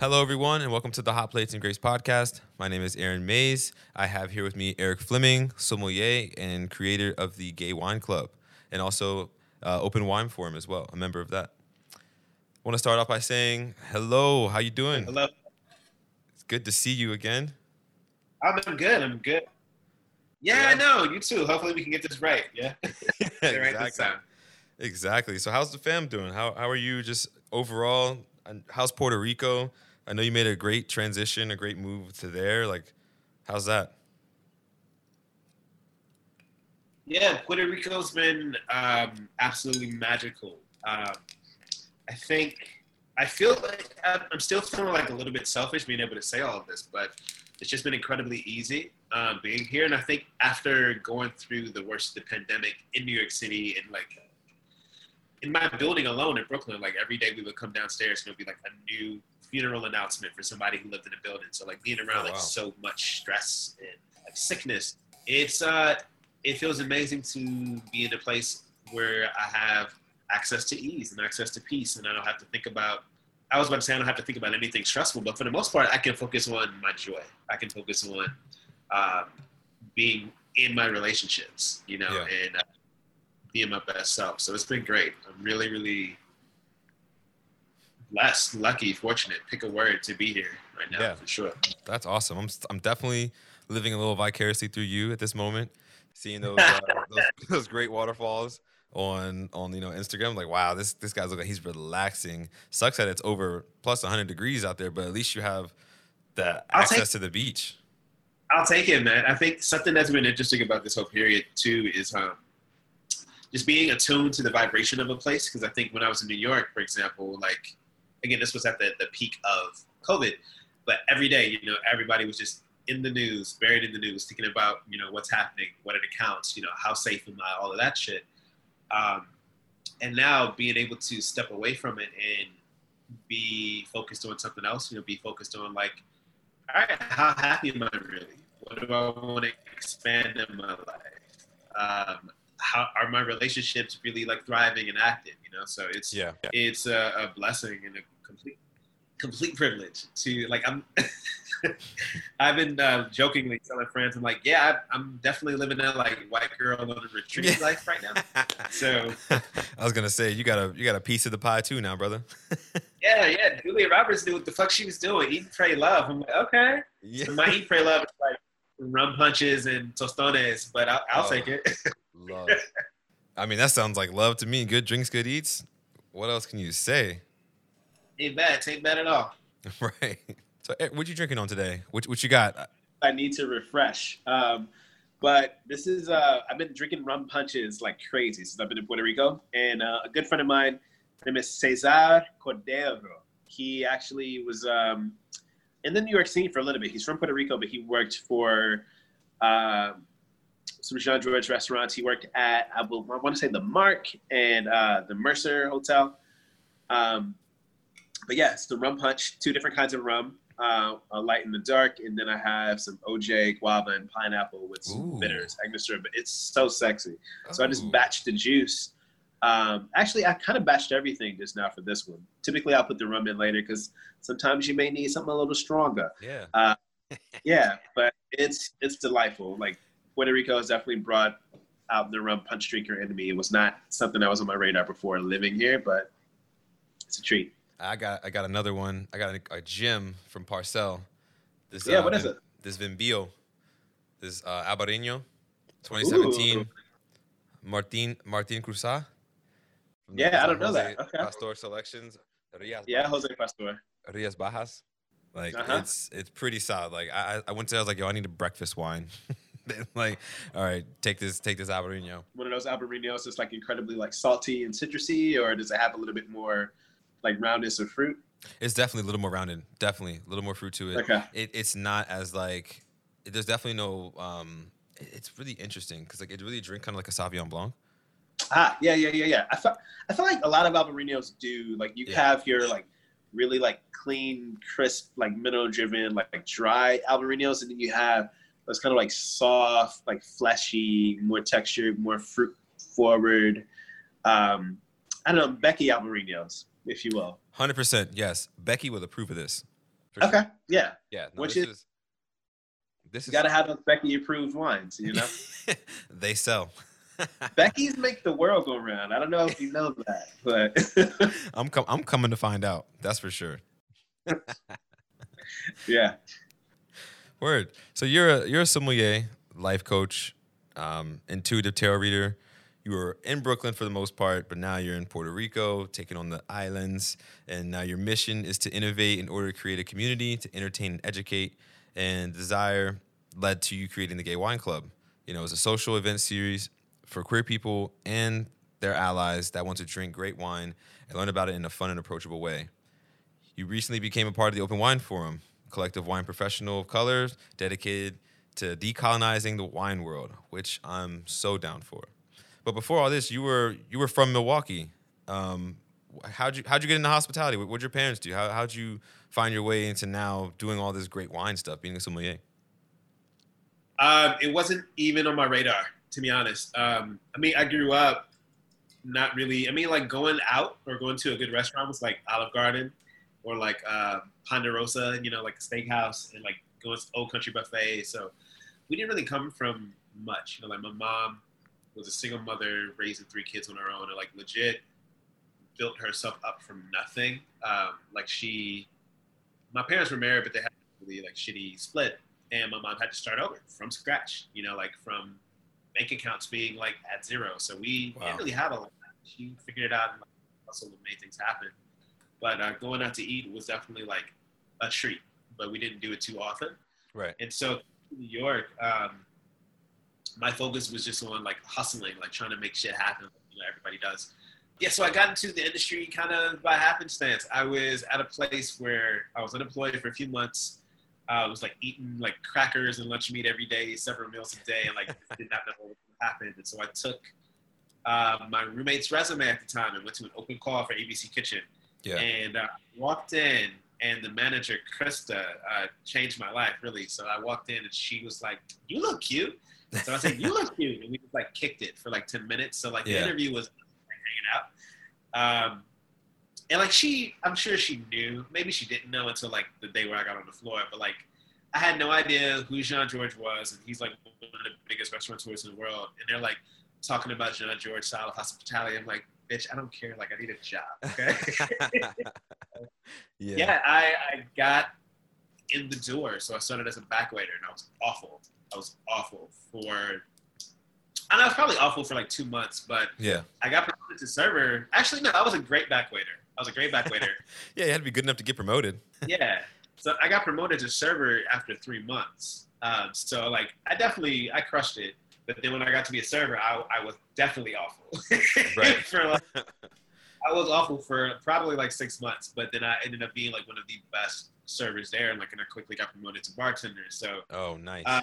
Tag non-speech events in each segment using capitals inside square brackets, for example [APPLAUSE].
Hello, everyone, and welcome to the Hot Plates and Grapes podcast. My name is Aaron Mays. I have here with me Eric Fleming, sommelier and creator of the Gay Wine Club, and also uh, Open Wine Forum as well, a member of that. I want to start off by saying hello. How you doing? Hello. It's good to see you again. I'm good. I'm good. Yeah, Yeah. I know. You too. Hopefully we can get this right. Yeah. [LAUGHS] Get it right this exactly. time. Exactly. So, how's the fam doing? How how are you just overall? How's Puerto Rico? I know you made a great transition, a great move to there. Like, how's that? Yeah, Puerto Rico's been um, absolutely magical. Um, I think I feel like I'm still feeling like a little bit selfish being able to say all of this, but it's just been incredibly easy um, being here. And I think after going through the worst of the pandemic in New York City and like in my building alone in Brooklyn, like every day we would come downstairs and it would be like a new funeral announcement for somebody who lived in a building. So like being around Oh, like wow. so much stress and like sickness, it's uh it feels amazing to be in a place where I have access to ease and access to peace and I don't have to think about I was about to say I don't have to think about anything stressful, but for the most part I can focus on my joy. I can focus on um, being in my relationships, you know, Yeah. and uh, being my best self. So it's been great. I'm really, really blessed, lucky, fortunate. Pick a word to be here right now Yeah. for sure. That's awesome. I'm I'm definitely living a little vicariously through you at this moment, seeing those uh, [LAUGHS] those, those great waterfalls on on you know Instagram. Like, wow, this this guy's looking. He's relaxing. Sucks that it's over plus 100 degrees out there, but at least you have the I'll access take- to the beach. I'll take it, man. I think something that's been interesting about this whole period too is um, just being attuned to the vibration of a place. Because I think when I was in New York, for example, like again, this was at the, the peak of COVID, but every day, you know, everybody was just in the news, buried in the news, thinking about you know what's happening, what it the counts, you know, how safe am I, all of that shit. Um, and now being able to step away from it and be focused on something else, you know, be focused on like all right, how happy am I really? What do I want to expand in my life? Um, how are my relationships really like thriving and active? You know, so it's Yeah. it's a, a blessing and a complete complete privilege to like I'm. [LAUGHS] I've been uh, jokingly telling friends, I'm like, yeah, I, I'm definitely living that like white girl on a retreat Yeah. life right now. [LAUGHS] So I was gonna say you got a you got a piece of the pie too now, brother. [LAUGHS] yeah, yeah, Julia Roberts knew what the fuck she was doing. Eat, pray, love. I'm like, okay. yeah. So my eat, pray, love is like rum punches and tostones, but I'll, I'll Oh. take it. Love. I mean, that sounds like love to me. Good drinks, good eats. What else can you say? ain't bad. Ain't bad at all. [LAUGHS] right. So, what you drinking on today? What what you got? I need to refresh. Um, but this is uh, I've been drinking rum punches like crazy since I've been in Puerto Rico, and uh, a good friend of mine, his name is Cesar Cordero. He actually was um, in the New York scene for a little bit. He's from Puerto Rico, but he worked for um, some Jean Georges restaurants. He worked at I, will, I want to say the Mark and uh, the Mercer Hotel. Um, but yeah, it's the rum punch, two different kinds of rum, uh, a light and the dark, and then I have some OJ, guava, and pineapple with some Ooh. bitters, Angostura. But it's so sexy. So I just batched the juice. Um, actually, I kind of batched everything just now for this one. Typically, I'll put the rum in later because sometimes you may need something a little stronger. Yeah. [LAUGHS] Yeah, but it's it's delightful. Like Puerto Rico has definitely brought out the rum punch drinker in me. It was not something that was on my radar before living here, but it's a treat. I got I got another one. I got a, a gym from Parcel. This Yeah, uh, what is it? This Vimbio. This uh, Albariño, 2017. Ooh. Martin Martin Cruzat. Yeah, I don't know that. Okay. Pastor Selections. Rias Yeah, Jose Pastor. Rias Bajas. Like Uh-huh. it's it's pretty solid. Like I- I went to I was like yo I need a breakfast wine. [LAUGHS] Like all right take this take this Albariño. One of those Albarinos that's like incredibly like salty and citrusy, or does it have a little bit more like roundness of fruit? It's definitely a little more rounded. Definitely a little more fruit to it. Okay. It it's not as like there's definitely no um. It's really interesting because like it really drink kind of like a Sauvignon Blanc. Ah, yeah, yeah, yeah, yeah. I feel, I feel like a lot of Albarinos do. Like you Yeah. have your like really like clean, crisp, like mineral driven, like, like dry Albarinos, and then you have those kind of like soft, like fleshy, more textured, more fruit forward. Um, I don't know, Becky Albarinos, if you will. Hundred percent, yes. Becky will approve of this. For sure. Okay, yeah. Yeah. No, Which this is- is this You is got to have those Becky approved wines, you know? [LAUGHS] they sell. [LAUGHS] Becky's make the world go round. I don't know if you know that, but [LAUGHS] I'm com- I'm coming to find out. That's for sure. yeah. Word. So you're a you're a sommelier, life coach, um, intuitive tarot reader. You were in Brooklyn for the most part, but now you're in Puerto Rico, taking on the islands, and now your mission is to innovate in order to create a community, to entertain and educate. And desire led to you creating the Gay Wine Club. You know, it's a social event series for queer people and their allies that want to drink great wine and learn about it in a fun and approachable way. You recently became a part of the Open Wine Forum, collective wine professional of color dedicated to decolonizing the wine world, which I'm so down for. But before all this, you were you were from Milwaukee. Um, how'd you how'd you get into hospitality? What would your parents do? How how'd you find your way into now doing all this great wine stuff, being a sommelier? Um, it wasn't even on my radar, to be honest. Um, I mean, I grew up not really. I mean, like going out or going to a good restaurant was like Olive Garden or like uh, Ponderosa, you know, like a steakhouse, and like going to Old Country Buffet. So we didn't really come from much. You know, like my mom was a single mother raising three kids on her own, and like legit built herself up from nothing. Um, like she, my parents were married, but they had a really like shitty split and my mom had to start over from scratch. You know, like from bank accounts being like at zero. So we Wow. didn't really have a lot. She figured it out and like, and made things happen. But uh, going out to eat was definitely like a treat, but we didn't do it too often. Right. And so New York, um, my focus was just on like hustling, like trying to make shit happen. You know, everybody does. Yeah, so I got into the industry kind of by happenstance. I was at a place where I was unemployed for a few months. I was like eating like crackers and lunch meat every day, several meals a day, and like did not know what happened. And so I took uh, my roommate's resume at the time and went to an open call for ABC Kitchen Yeah. and uh, walked in and the manager krista uh, changed my life really. So i walked in and she was like you look cute. So i said you look [LAUGHS] cute. And we just like kicked it for like 10 minutes. So like the Yeah. interview was like, hanging out. Um, and like she i'm sure she knew. Maybe she didn't know until like the day where i got on the floor. But like i had no idea who Jean Georges was and he's like one of the biggest restaurateurs in the world. And they're like talking about Jean Georges style hospitality i'm like bitch i don't care like i need a job okay [LAUGHS] yeah. yeah, I, I got in the door. So I started as a back waiter and I was awful. I was awful for, and I was probably awful for like two months, but Yeah. I got promoted to server. Actually, no, I was a great back waiter. I was a great back waiter. [LAUGHS] Yeah, you had to be good enough to get promoted. [LAUGHS] yeah. So I got promoted to server after three months. Um, so like, I definitely, I crushed it. But then when I got to be a server, I, I was definitely awful. [LAUGHS] Right. for like, [LAUGHS] I was awful for probably like six months, but then I ended up being like one of the best servers there, and like, and I quickly got promoted to bartender. So Oh, nice. Uh,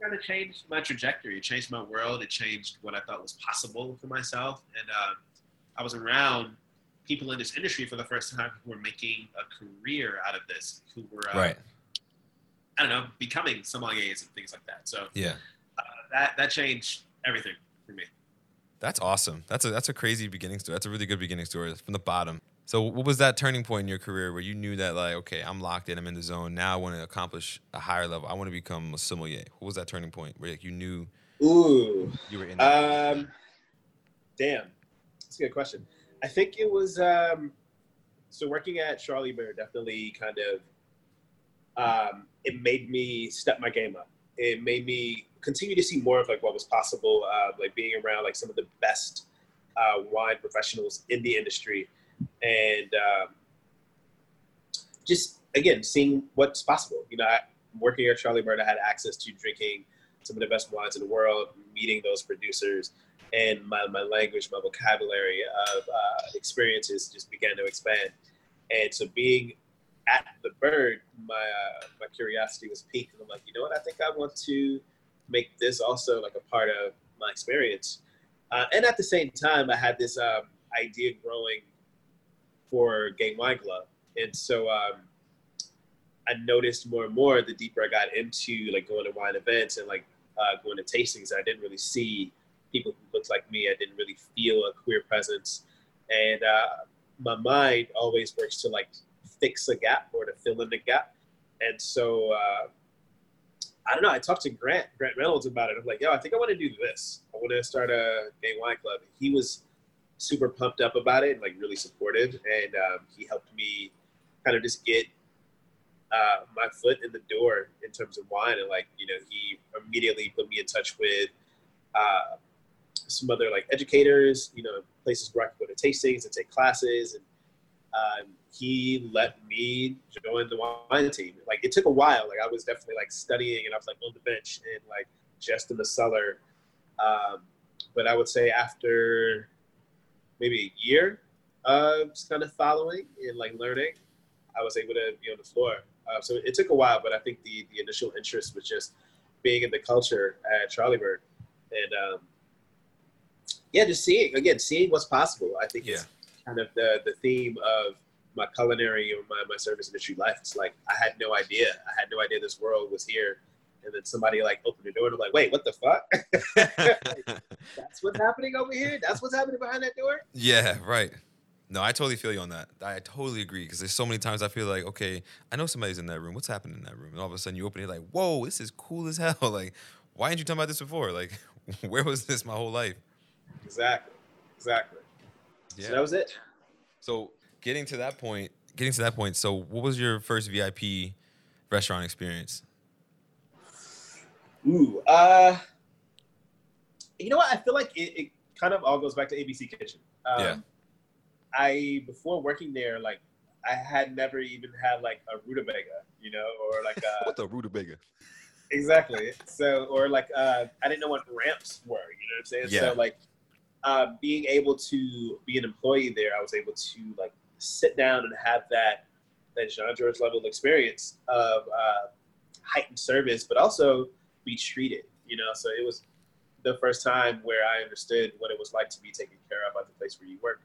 kind of changed my trajectory. It changed my world. It changed what I thought was possible for myself. And um, I was around people in this industry for the first time who were making a career out of this, who were, uh, right. I don't know, becoming sommeliers and things like that. So Yeah. That that changed everything for me. That's awesome. That's a that's a crazy beginning story. That's a really good beginning story from the bottom. So what was that turning point in your career where you knew that like, okay, I'm locked in, I'm in the zone. Now I want to accomplish a higher level. I want to become a sommelier. What was that turning point where like, you knew Ooh. you were in that? Um, damn, that's a good question. I think it was um, so working at Charlie Bird definitely kind of um, it made me step my game up. It made me continue to see more of like what was possible, uh, like being around like some of the best uh, wine professionals in the industry, and um, just again seeing what's possible. You know, I, working at Charlie Bird, I had access to drinking some of the best wines in the world, meeting those producers, and my, my language, my vocabulary of uh, experiences just began to expand. And so being at the Bird, my uh, my curiosity was piqued, and I'm like, you know what? I think I want to make this also like a part of my experience. Uh, and at the same time, I had this um, idea growing for Gay Wine Club, and so um, I noticed more and more the deeper I got into like going to wine events and like uh, going to tastings. I didn't really see people who looked like me. I didn't really feel a queer presence, and uh, my mind always works to like fix a gap or to fill in the gap. And so uh, I don't know. I talked to Grant Grant Reynolds about it. I'm like, yo, I think I want to do this. I want to start a gay wine club. He was super pumped up about it and like really supportive, and um, he helped me kind of just get uh, my foot in the door in terms of wine. And like, you know, he immediately put me in touch with uh, some other like educators, you know, places where I could go to tastings and take classes. And um, he let me join the wine team. Like it took a while. Like I was definitely like studying and I was like on the bench and like just in the cellar. Um, but I would say after maybe a year of kind of following and like learning, I was able to be on the floor. Uh, so it took a while, but I think the, the initial interest was just being in the culture at Charlie Bird and um, yeah, just seeing again, seeing what's possible. I think Yeah. it's kind of the the theme of my culinary or my, my service industry life. It's like I had no idea. I had no idea this world was here. And then somebody like opened the door and I'm like, wait, what the fuck? [LAUGHS] [LAUGHS] That's what's happening over here? That's what's happening behind that door? yeah, right. No, I totally feel you on that. I totally agree because there's so many times I feel like, okay, I know somebody's in that room. What's happening in that room? And all of a sudden you open it like, whoa, this is cool as [LAUGHS] hell. Like, why didn't you tell me about this before? Like, where was this my whole life? Exactly. Exactly. So that was it. So getting to that point, getting to that point. So what was your first VIP restaurant experience? Ooh, uh, you know what? I feel like it, it kind of all goes back to ABC Kitchen. Um, Yeah. I before working there, like I had never even had like a rutabaga, you know, or like [LAUGHS] a, the rutabaga? exactly. So or like uh, I didn't know what ramps were. You know what I'm saying? Yeah. So like uh, being able to be an employee there, I was able to like sit down and have that that Jean Georges level experience of uh, heightened service, but also be treated. You know, so it was the first time where I understood what it was like to be taken care of at the place where you work,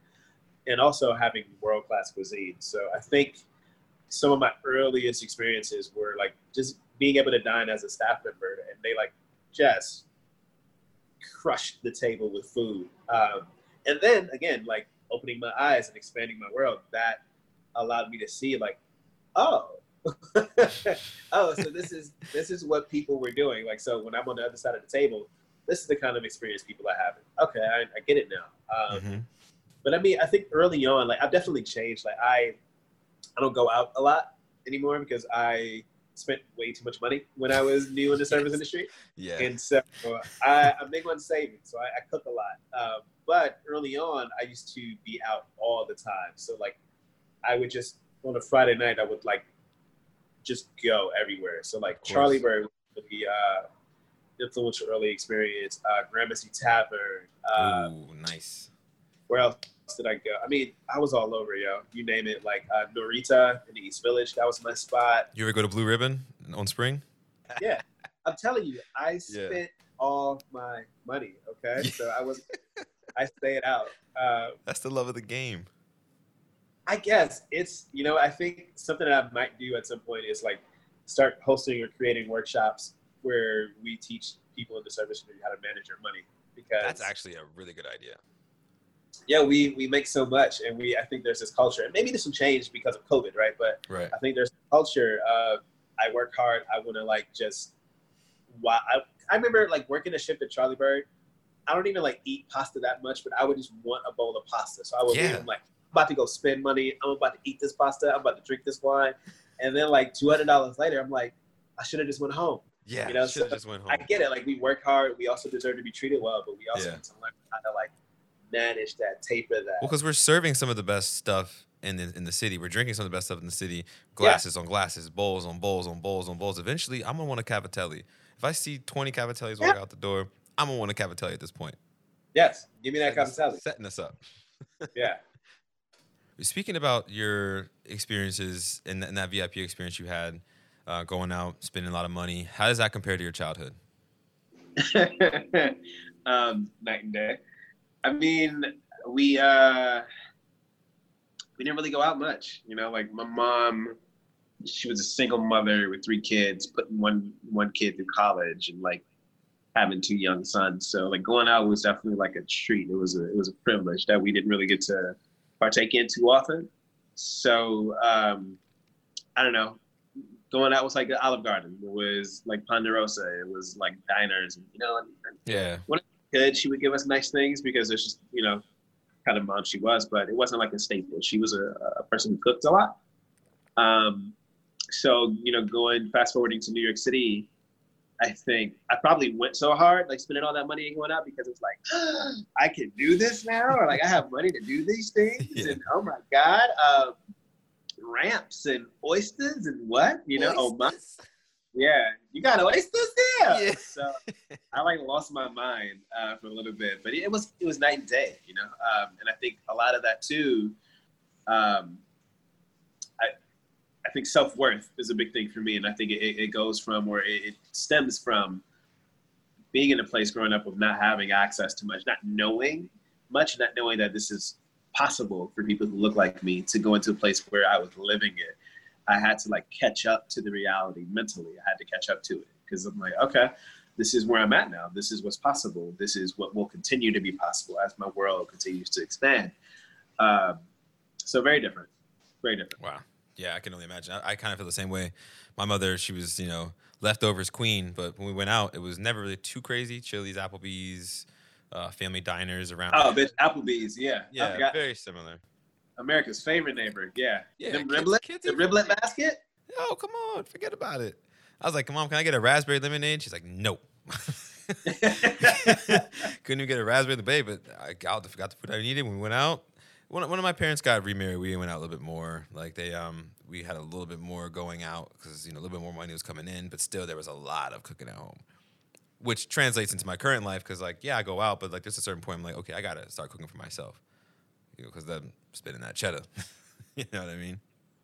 and also having world class cuisine. So I think some of my earliest experiences were like just being able to dine as a staff member, and they like just crushed the table with food. Um, and then again, like opening my eyes and expanding my world, that allowed me to see like, oh, [LAUGHS] oh, so this is this is what people were doing. Like, so when I'm on the other side of the table, this is the kind of experience people are having. Okay, I, I get it now. Um, Mhm. but I mean, I think early on, like I've definitely changed. Like I, I don't go out a lot anymore because I spent way too much money when I was new in the service industry, Yeah. and so I, I'm big on saving. So I, I cook a lot. Um, but early on, I used to be out all the time. So like, I would just on a Friday night, I would like just go everywhere. So like. Charlie Bird would be uh, influential early experience. Uh, Gramercy Tavern. Uh, Ooh, nice. where else did I go? I mean, I was all over, yo. You name it. Like uh, Noreetuh in the East Village, that was my spot. You ever go to Blue Ribbon on Spring? Yeah, I'm telling you, I spent all my money. Okay, Yeah. so I was, I stayed out. Uh, That's the love of the game. I guess it's you know I think something that I might do at some point is like start hosting or creating workshops where we teach people in the service industry how to manage their money because That's actually a really good idea. Yeah we we make so much and we I think there's this culture and maybe there's some change because of COVID right but Right. I think there's a culture of I work hard. I want to like just. Wow, I, I remember like working a shift at Charlie Bird. I don't even like eat pasta that much, but I would just want a bowl of pasta. So I would leave. Yeah. I'm like, I'm about to go spend money. I'm about to eat this pasta. I'm about to drink this wine, and then like two hundred dollars later, I'm like, I should have just went home. Yeah. You know, should so just went home. I get it. Like we work hard. We also deserve to be treated well, but we also Yeah. need to learn how to like manage that, taper that. Well, because we're serving some of the best stuff in the in the city. We're drinking some of the best stuff in the city. Glasses on glasses, bowls on bowls on bowls on bowls. Eventually, I'm gonna want a cavatelli. If I see 20 cavatellis walk out the door, I'm gonna want a cavatelli at this point. yes, give me that Setting us- cavatelli. Setting us up. [LAUGHS] Yeah. Speaking about your experiences in, th- that VIP experience you had, uh, going out, spending a lot of money, how does that compare to your childhood? [LAUGHS] um, night and day. I mean, we uh, we didn't really go out much. You know, like my mom, she was a single mother with three kids, putting one one kid through college, and like having two young sons. So like going out was definitely like a treat. It was a it was a privilege that we didn't really get to partake in too often. So um, I don't know, going out was like the Olive Garden. It was like Ponderosa. It was like diners, and you know, Yeah. Good. She would give us nice things because it's just you know, kind of mom she was, but it wasn't like a staple. She was a, a person who cooked a lot. Um, so you know, going fast forwarding to New York City, I think I probably went so hard, like spending all that money and going out because it's like [GASPS] I can do this now, or like I have money to do these things, [LAUGHS] Yeah. and oh my god, um, ramps and oysters and what you know, oh my, yeah, you got oysters there. Yeah. So I like lost my mind uh, for a little bit, but it was it was night and day, you know. Um, and I think a lot of that too. Um, I I think self worth is a big thing for me, and I think it, it goes from or it, it stems from being in a place growing up of not having access to much, not knowing much, not knowing that this is possible for people who look like me to go into a place where I was living it. I had to like catch up to the reality mentally. I had to catch up to it because I'm like, okay, this is where I'm at now. This is what's possible. This is what will continue to be possible as my world continues to expand. Um, so very different, very different. Wow. Yeah, I can only imagine. I, I kind of feel the same way. My mother, she was, you know, leftovers queen, but when we went out, it was never really too crazy. Chili's, Applebee's, uh, family diners around. Oh, bitch, Applebee's, yeah, yeah, very similar. America's favorite neighbor, yeah. Yeah, Them kids- riblet, kids the riblet basket. Oh, come on, forget about it. I was like, "Mom, can I get a raspberry lemonade?" She's like, "Nope." [LAUGHS] Couldn't even get a raspberry lemonade, but I got the, forgot the food I needed when we went out. One, of- one of my parents got remarried. We went out a little bit more. Like they, um, we had a little bit more going out because you know a little bit more money was coming in, but still there was a lot of cooking at home, which translates into my current life because like yeah, I go out, but like there's a certain point I'm like, okay, I gotta start cooking for myself, you know, because then spending that cheddar, [LAUGHS] you know what I mean.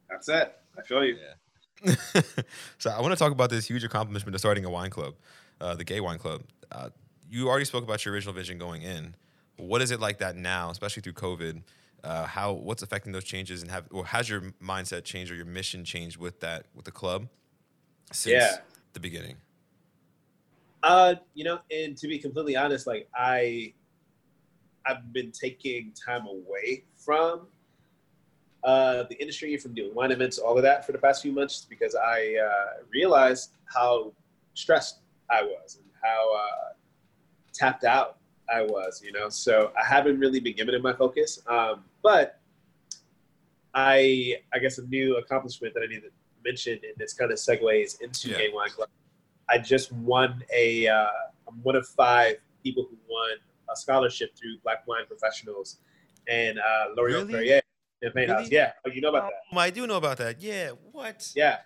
That's it. I feel you. Yeah. [LAUGHS] so I want to talk about this huge accomplishment of starting a wine club, uh, the Gay Wine Club. Uh, you already spoke about your original vision going in. What is it like that now, especially through COVID? Uh, how what's affecting those changes, and have or has your mindset changed or your mission changed with that with the club since Yeah. the beginning? Uh, you know, and to be completely honest, like I, I've been taking time away from uh, the industry, from doing wine events, all of that for the past few months, because I uh, realized how stressed I was and how uh, tapped out I was. You know, so I haven't really been giving it my focus. Um, but I, I guess, a new accomplishment that I need to mention, and this kind of segues into Yeah. Gay Wine Club. I just won a. Uh, I'm one of five people who won a scholarship through Black Wine Professionals and uh, Laurent Really? Perrier Champagne House. Really? Yeah, oh, you know about that. Oh, I do know about that. Yeah. What? Yeah.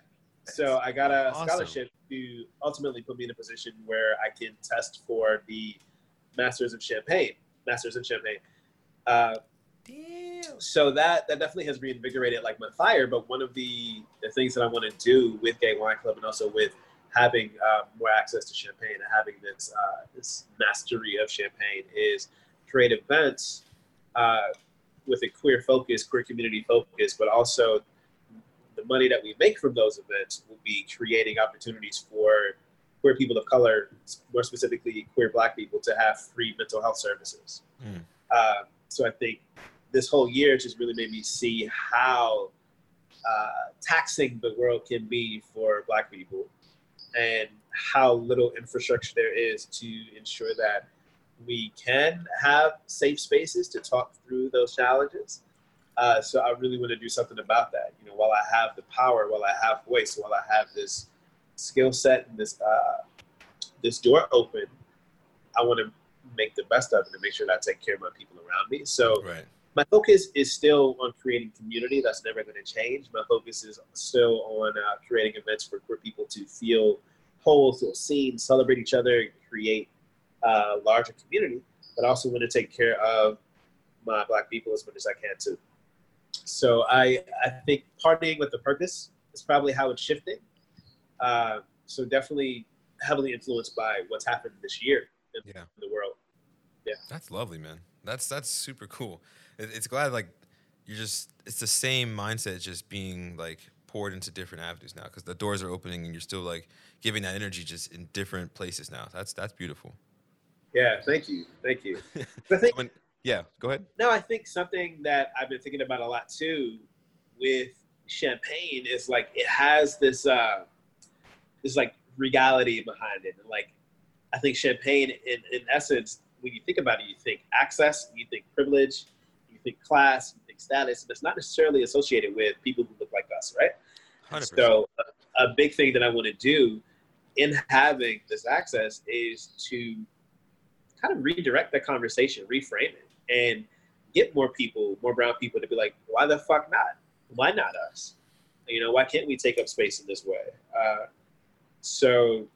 So I got a Awesome. scholarship to ultimately put me in a position where I can test for the Masters of Champagne, Masters in Champagne. Uh, Damn. so that that definitely has reinvigorated like my fire. But one of the the things that I want to do with Gay Wine Club and also with having uh, more access to champagne and having this uh, this mastery of champagne is create events uh, with a queer focus, queer community focus, but also the money that we make from those events will be creating opportunities for queer people of color, more specifically queer Black people, to have free mental health services. Mm. Uh, so I think this whole year just really made me see how uh, taxing the world can be for Black people, and how little infrastructure there is to ensure that we can have safe spaces to talk through those challenges. Uh, so I really want to do something about that. You know, while I have the power, while I have voice, while I have this skill set and this uh, this door open, I want to make the best of it and make sure that I take care of my people around me. So Right. My focus is still on creating community. That's never going to change. My focus is still on uh, creating events for queer people to feel whole, feel seen, celebrate each other, create a larger community. But I also want to take care of my black people as much as I can too. So I I think partying with a purpose is probably how it's shifting. Uh, so definitely heavily influenced by what's happened this year in Yeah. the world. Yeah, that's lovely, man. That's that's super cool. It, it's glad like you're just it's the same mindset just being like poured into different avenues now because the doors are opening and you're still like giving that energy just in different places now. That's that's beautiful. Yeah, thank you, thank you. [LAUGHS] I think When- yeah, go ahead. No, I think something that I've been thinking about a lot too with champagne is like it has this uh this like regality behind it and like i think champagne in, in essence when you think about it you think access you think privilege think class think status but it's not necessarily associated with people who look like us right 100%. so a, a big thing that i want to do in having this access is to kind of redirect that conversation reframe it and get more people more brown people to be like why the fuck not why not us? You know, why can't we take up space in this way? Uh, so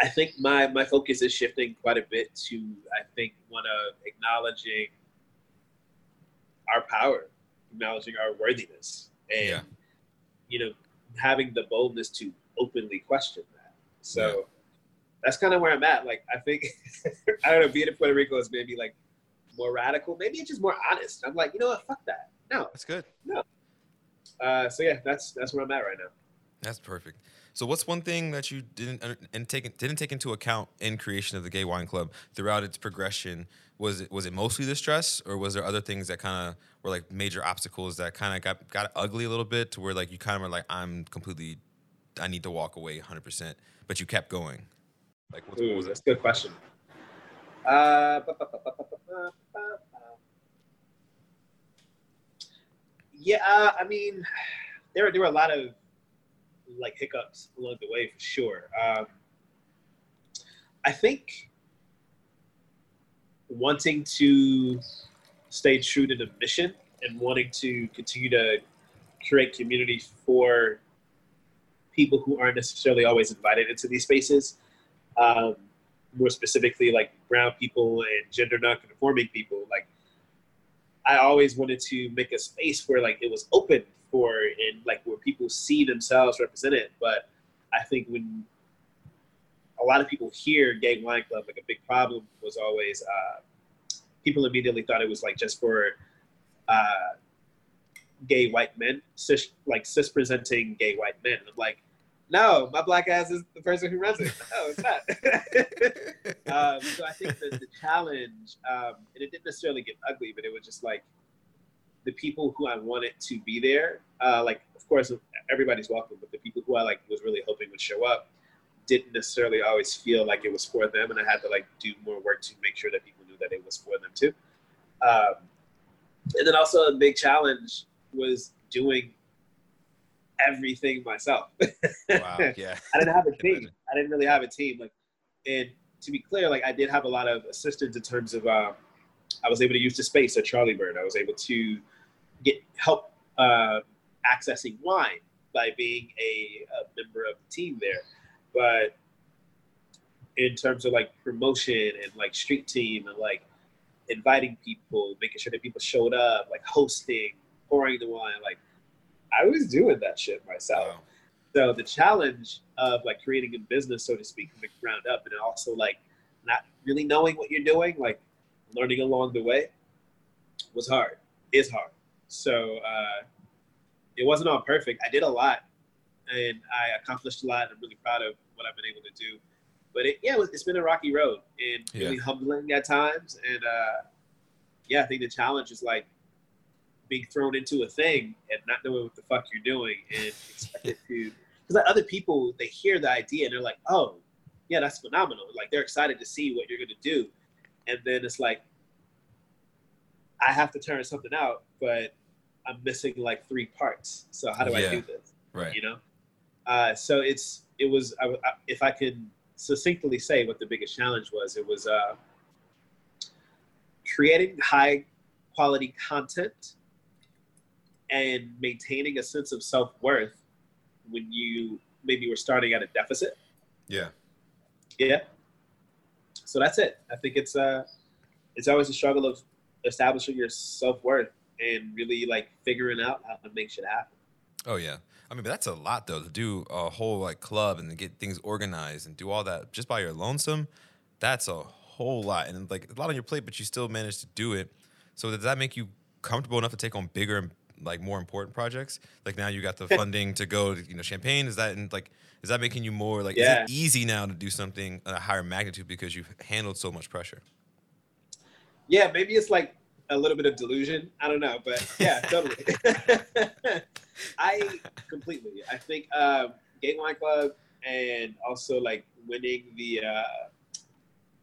I think my my focus is shifting quite a bit to I think one of acknowledging our power, acknowledging our worthiness, and Yeah. you know having the boldness to openly question that. So Yeah. that's kind of where I'm at. Like I think [LAUGHS] I don't know, being in Puerto Rico is maybe like more radical. Maybe it's just more honest. I'm like, you know what, fuck that. No. That's good. No. Uh, so yeah, that's that's where I'm at right now. That's perfect. So, what's one thing that you didn't and take didn't take into account in creation of the Gay Wine Club throughout its progression? was it was it mostly the stress or was there other things that kind of were like major obstacles that kind of got got ugly a little bit to where like you kind of were like I'm completely I need to walk away 100% but you kept going? Like what's, Ooh, what was that's a good question. Uh, yeah uh, I mean there there were a lot of like hiccups along the way for sure. Um, I think wanting to stay true to the mission and wanting to continue to create community for people who aren't necessarily always invited into these spaces um, more specifically like brown people and gender non-conforming people. Like i always wanted to make a space where like it was open for and like where people see themselves represented but i think when a lot of people hear gay wine club like a big problem was always uh, people immediately thought it was like just for uh, gay white men cis like cis presenting gay white men and i'm like no, my black ass is the person who runs it. No, it's not. [LAUGHS] um, so I think that the challenge, um, and it didn't necessarily get ugly, but it was just like the people who I wanted to be there. Uh, like, of course, everybody's welcome, but the people who I like was really hoping would show up didn't necessarily always feel like it was for them, and I had to like do more work to make sure that people knew that it was for them too. Um, and then also a big challenge was doing everything myself. [LAUGHS] Wow. Yeah. I didn't have a [LAUGHS] team. I didn't really have a team. Like, and to be clear, like I did have a lot of assistance in terms of um, I was able to use the space at Charlie Bird. I was able to get help uh, accessing wine by being a, a member of the team there. But in terms of like promotion and like street team and like inviting people, making sure that people showed up, like hosting, pouring the wine, like I was doing that shit myself. Wow. So the challenge of like creating a business, so to speak, from the ground up, and also like not really knowing what you're doing, like learning along the way, was hard. Is hard. So uh, it wasn't all perfect. I did a lot, and I accomplished a lot. I'm really proud of what I've been able to do. But it, yeah, it's been a rocky road and really humbling at times. And uh, yeah, I think the challenge is like being thrown into a thing and not knowing what the fuck you're doing and expected [LAUGHS] to because like other people they hear the idea and they're like oh yeah that's phenomenal. Like they're excited to see what you're going to do. And then it's like i have to turn something out but i'm missing like three parts. So how do i do this? Right. you know? Uh, so it's it was I, I, if i could succinctly say what the biggest challenge was it was uh, creating high quality content and maintaining a sense of self-worth when you maybe were starting at a deficit Yeah. yeah so that's it i think it's uh it's always a struggle of establishing your self-worth and really like figuring out how to make shit happen Oh yeah. I mean, but that's a lot though to do a whole like club and get things organized and do all that just by your lonesome. That's a whole lot and like a lot on your plate, but you still managed to do it. So does that make you comfortable enough to take on bigger and like more important projects? Like now you got the [LAUGHS] funding to go to you know Champagne. Is that in, like is that making you more like Yeah. is it easy now to do something at a higher magnitude because you've handled so much pressure? yeah maybe it's like a little bit of delusion i don't know but yeah [LAUGHS] totally [LAUGHS] I completely. I think um, Gay Wine Club and also like winning the uh,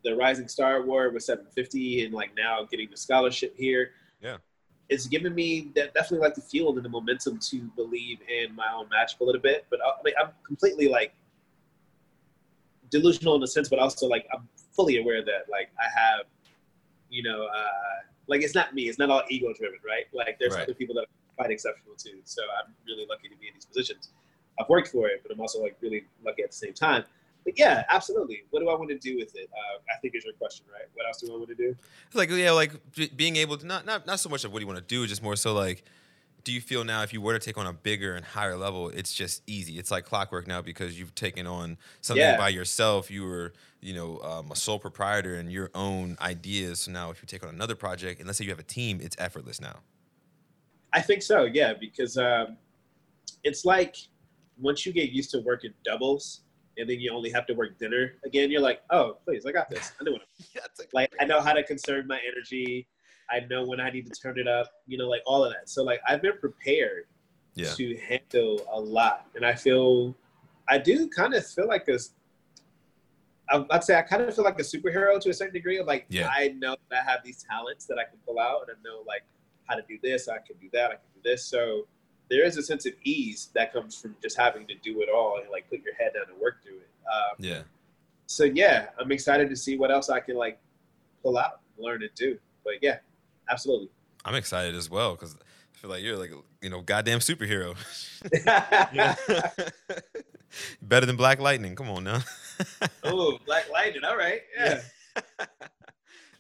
the Rising Star Award with 750 and like now getting the scholarship here. Yeah. It's given me that definitely like the fuel and the momentum to believe in my own magic a little bit. But uh, I mean, I'm completely like delusional in a sense, but also like I'm fully aware that like I have, you know, uh, like it's not me. It's not all ego driven, right? Like there's Right. other people that are quite exceptional too. So I'm really lucky to be in these positions. I've worked for it, but I'm also like really lucky at the same time. But yeah, absolutely. What do I want to do with it? Uh, I think is your question, right? What else do I want to do? like yeah, like being able to not not not so much of what you want to do, just more so like. Do you feel now if you were to take on a bigger and higher level, it's just easy? It's like clockwork now because you've taken on something Yeah. by yourself. You were, you know, um, a sole proprietor and your own ideas. So now, if you take on another project, and let's say you have a team, it's effortless now. I think so, yeah, because um, it's like once you get used to working doubles and then you only have to work dinner again, you're like, oh, please, I got this. I know what I'm [LAUGHS] Yeah, it's like, like I know how to conserve my energy. I know when I need to turn it up, you know, like all of that. So like I've been prepared yeah, to handle a lot. And I feel I do kind of feel like this I'd say I kind of feel like a superhero to a certain degree of like Yeah. I know that I have these talents that I can pull out and I know like how to do this, I can do that, I can do this. So there is a sense of ease that comes from just having to do it all and like put your head down and work through it. Um, yeah. so yeah, I'm excited to see what else I can like pull out, learn and do. But yeah, absolutely. I'm excited as well because I feel like you're like you know goddamn superhero. [LAUGHS] Better than Black Lightning. Come on now. [LAUGHS] oh, Black Lightning. All right. Yeah. [LAUGHS]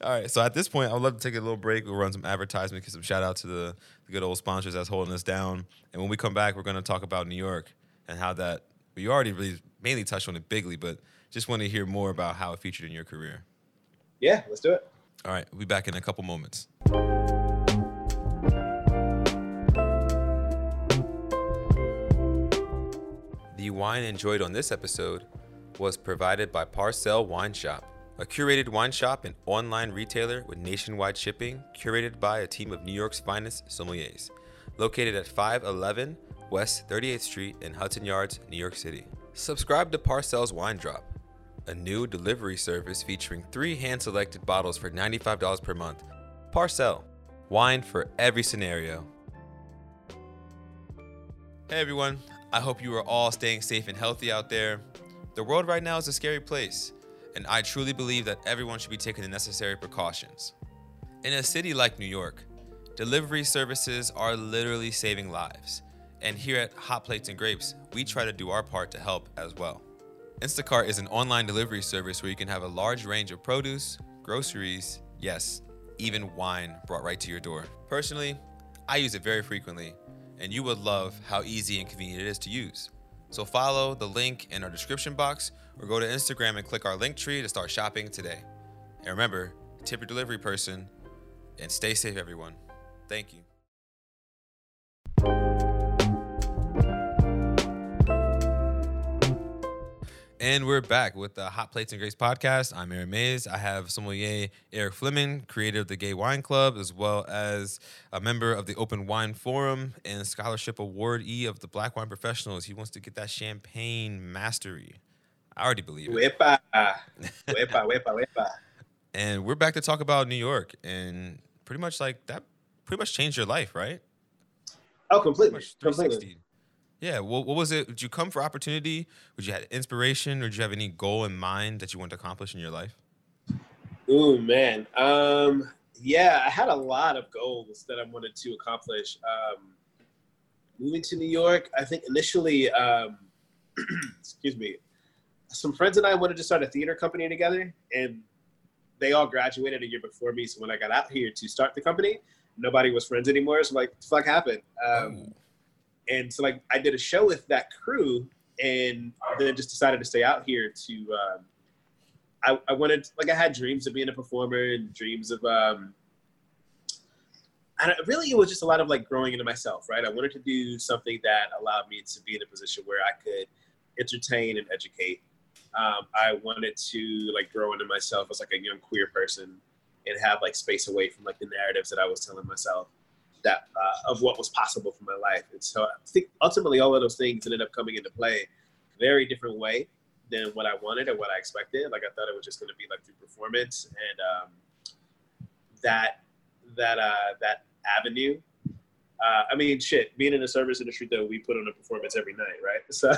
All right. So at this point, I would love to take a little break. We'll run some advertisement, give some shout out to the, the good old sponsors that's holding us down. And when we come back, we're going to talk about New York and how that. You already really mainly touched on it bigly, but just want to hear more about how it featured in your career. Yeah. Let's do it. All right. We'll be back in a couple moments. The wine enjoyed on this episode was provided by Parcel Wine Shop, a curated wine shop and online retailer with nationwide shipping, curated by a team of New York's finest sommeliers. Located at 511 West 38th Street in Hudson Yards, New York City. Subscribe to Parcel's Wine Drop, a new delivery service featuring three hand selected bottles for $95 per month. Parcel, wine for every scenario. Hey everyone, I hope you are all staying safe and healthy out there. The world right now is a scary place, and I truly believe that everyone should be taking the necessary precautions. In a city like New York, delivery services are literally saving lives, and here at Hot Plates and Grapes, we try to do our part to help as well. Instacart is an online delivery service where you can have a large range of produce, groceries, yes, even wine brought right to your door. Personally, I use it very frequently, and you would love how easy and convenient it is to use. So follow the link in our description box or go to Instagram and click our link tree to start shopping today. And remember, tip your delivery person and stay safe, everyone. Thank you. And we're back with the Hot Plates and Grapes podcast. I'm Aaron Mays. I have sommelier Eric Fleming, creator of the Gay Wine Club, as well as a member of the Open Wine Forum and scholarship awardee of the Black Wine Professionals. He wants to get that champagne mastery. I already believe it. Wepa. [LAUGHS] Wepa, wepa, wepa. And we're back to talk about New York and pretty much like that pretty much changed your life, right? Oh, completely. Completely. 360. Yeah. What, what was it? Did you come for opportunity? Would you had inspiration, or did you have any goal in mind that you want to accomplish in your life? Ooh, man. Um, yeah, I had a lot of goals that I wanted to accomplish. Um, moving to New York, I think initially, um, [CLEARS THROAT] excuse me, some friends and I wanted to start a theater company together, and they all graduated a year before me. So when I got out here to start the company, nobody was friends anymore. So like, the fuck happened? Um, Oh. And so like I did a show with that crew, and then just decided to stay out here to. Um, I, I wanted like I had dreams of being a performer and dreams of um. And really, it was just a lot of like growing into myself, right? I wanted to do something that allowed me to be in a position where I could entertain and educate. Um, I wanted to like grow into myself as like a young queer person and have like space away from like the narratives that I was telling myself that uh, of what was possible for my life. And so I think ultimately all of those things ended up coming into play very different way than what I wanted or what I expected. Like I thought it was just going to be like through performance and um, that that uh, that avenue. Uh, I mean, shit. Being in the service industry, though, we put on a performance every night, right? [LAUGHS] So,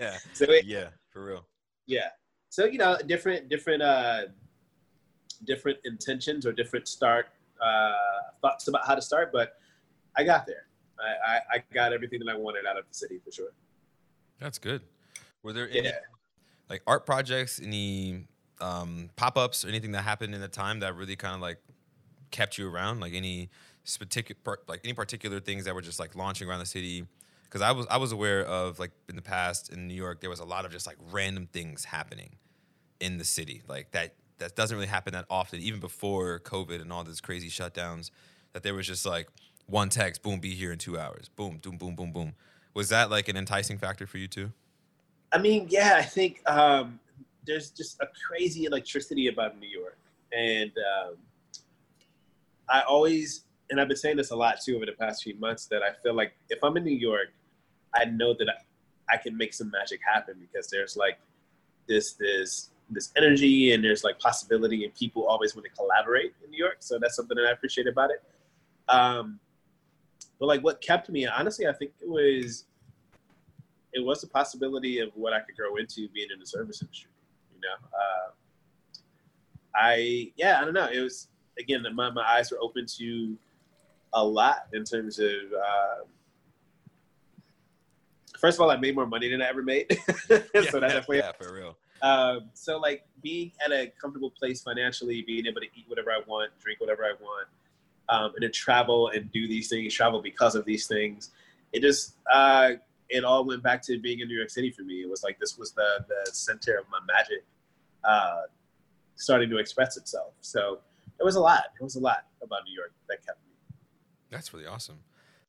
yeah, so it, yeah, for real. yeah. So you know, different different uh, different intentions or different start uh, thoughts about how to start, but I got there. I, I, I got everything that I wanted out of the city for sure. That's good. Were there any Yeah. like art projects, any um, pop ups, or anything that happened in the time that really kind of like kept you around? Like any particular, like any particular things that were just like launching around the city? Because I was I was aware of like in the past in New York, there was a lot of just like random things happening in the city, like that that doesn't really happen that often, even before COVID and all these crazy shutdowns. That there was just like one text, boom, be here in two hours, boom, boom, boom, boom, boom. Was that like an enticing factor for you too? I mean, yeah, I think um, there's just a crazy electricity about New York, and um, I always, and I've been saying this a lot too over the past few months, that I feel like if I'm in New York, I know that I, I can make some magic happen because there's like this this this energy and there's like possibility and people always want to collaborate in New York. So that's something that I appreciate about it. Um, but like what kept me, honestly, I think it was it was the possibility of what I could grow into being in the service industry. You know, uh, I yeah, I don't know. It was again, my my eyes were open to a lot in terms of. Uh, first of all, I made more money than I ever made, [LAUGHS] so that definitely. yeah, for real. Um, so like being at a comfortable place financially, being able to eat whatever I want, drink whatever I want, um, and to travel and do these things, travel because of these things. It just uh, it all went back to being in New York City for me. It was like this was the the center of my magic uh, starting to express itself. So it was a lot. It was a lot about New York that kept me. That's really awesome.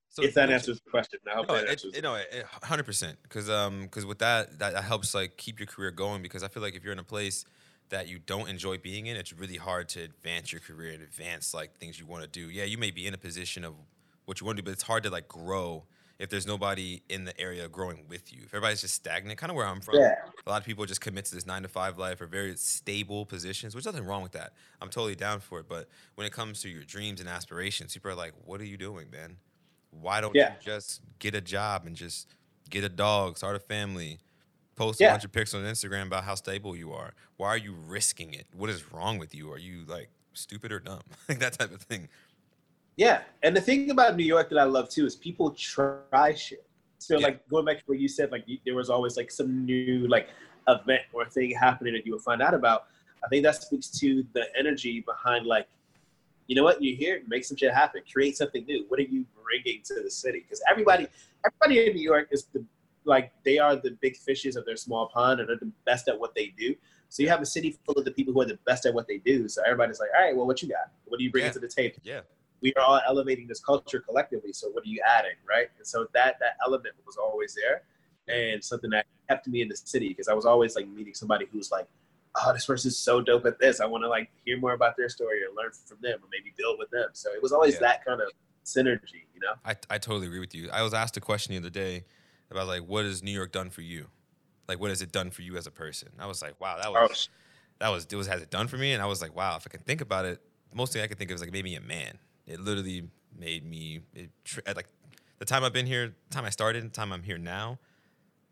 So if that answers the question, I hope No, that it, answers. it, no, hundred percent. Because um, because with that, that that helps like keep your career going. Because I feel like if you're in a place that you don't enjoy being in, it's really hard to advance your career and advance like things you want to do. Yeah, you may be in a position of what you want to do, but it's hard to like grow if there's nobody in the area growing with you. If everybody's just stagnant, kind of where I'm from. Yeah. A lot of people just commit to this nine to five life or very stable positions, which is nothing wrong with that. I'm totally down for it. But when it comes to your dreams and aspirations, people are like, "What are you doing, man? Why don't Yeah. you just get a job and just get a dog, start a family, post Yeah. a bunch of pictures on Instagram about how stable you are? Why are you risking it? What is wrong with you? Are you like stupid or dumb? [LAUGHS] like that type of thing. Yeah, and the thing about New York that I love too is people try shit. So Yeah. like going back to what you said, like there was always like some new like event or thing happening that you would find out about. I think that speaks to the energy behind like, you know what, you're here, make some shit happen, create something new. What are you bringing to the city? Because everybody, everybody in New York is the like they are the big fishes of their small pond and they're the best at what they do. So you have a city full of the people who are the best at what they do. So everybody's like, all right, well, what you got? What do you bring Yeah. to the table? Yeah. we are all elevating this culture collectively. So what are you adding, right? And so that that element was always there, and something that kept me in the city because I was always like meeting somebody who's like, oh, this person's so dope at this. I want to like hear more about their story or learn from them or maybe build with them. So it was always Yeah. that kind of synergy, you know? I, I totally agree with you. I was asked a question the other day about like what has New York done for you? Like what has it done for you as a person? I was like, wow, that Oh, was that was it was has it done for me? And I was like, wow, if I can think about it, most thing I could think of is like maybe a man. It literally made me it, like the time I've been here, the time I started, the time I'm here now.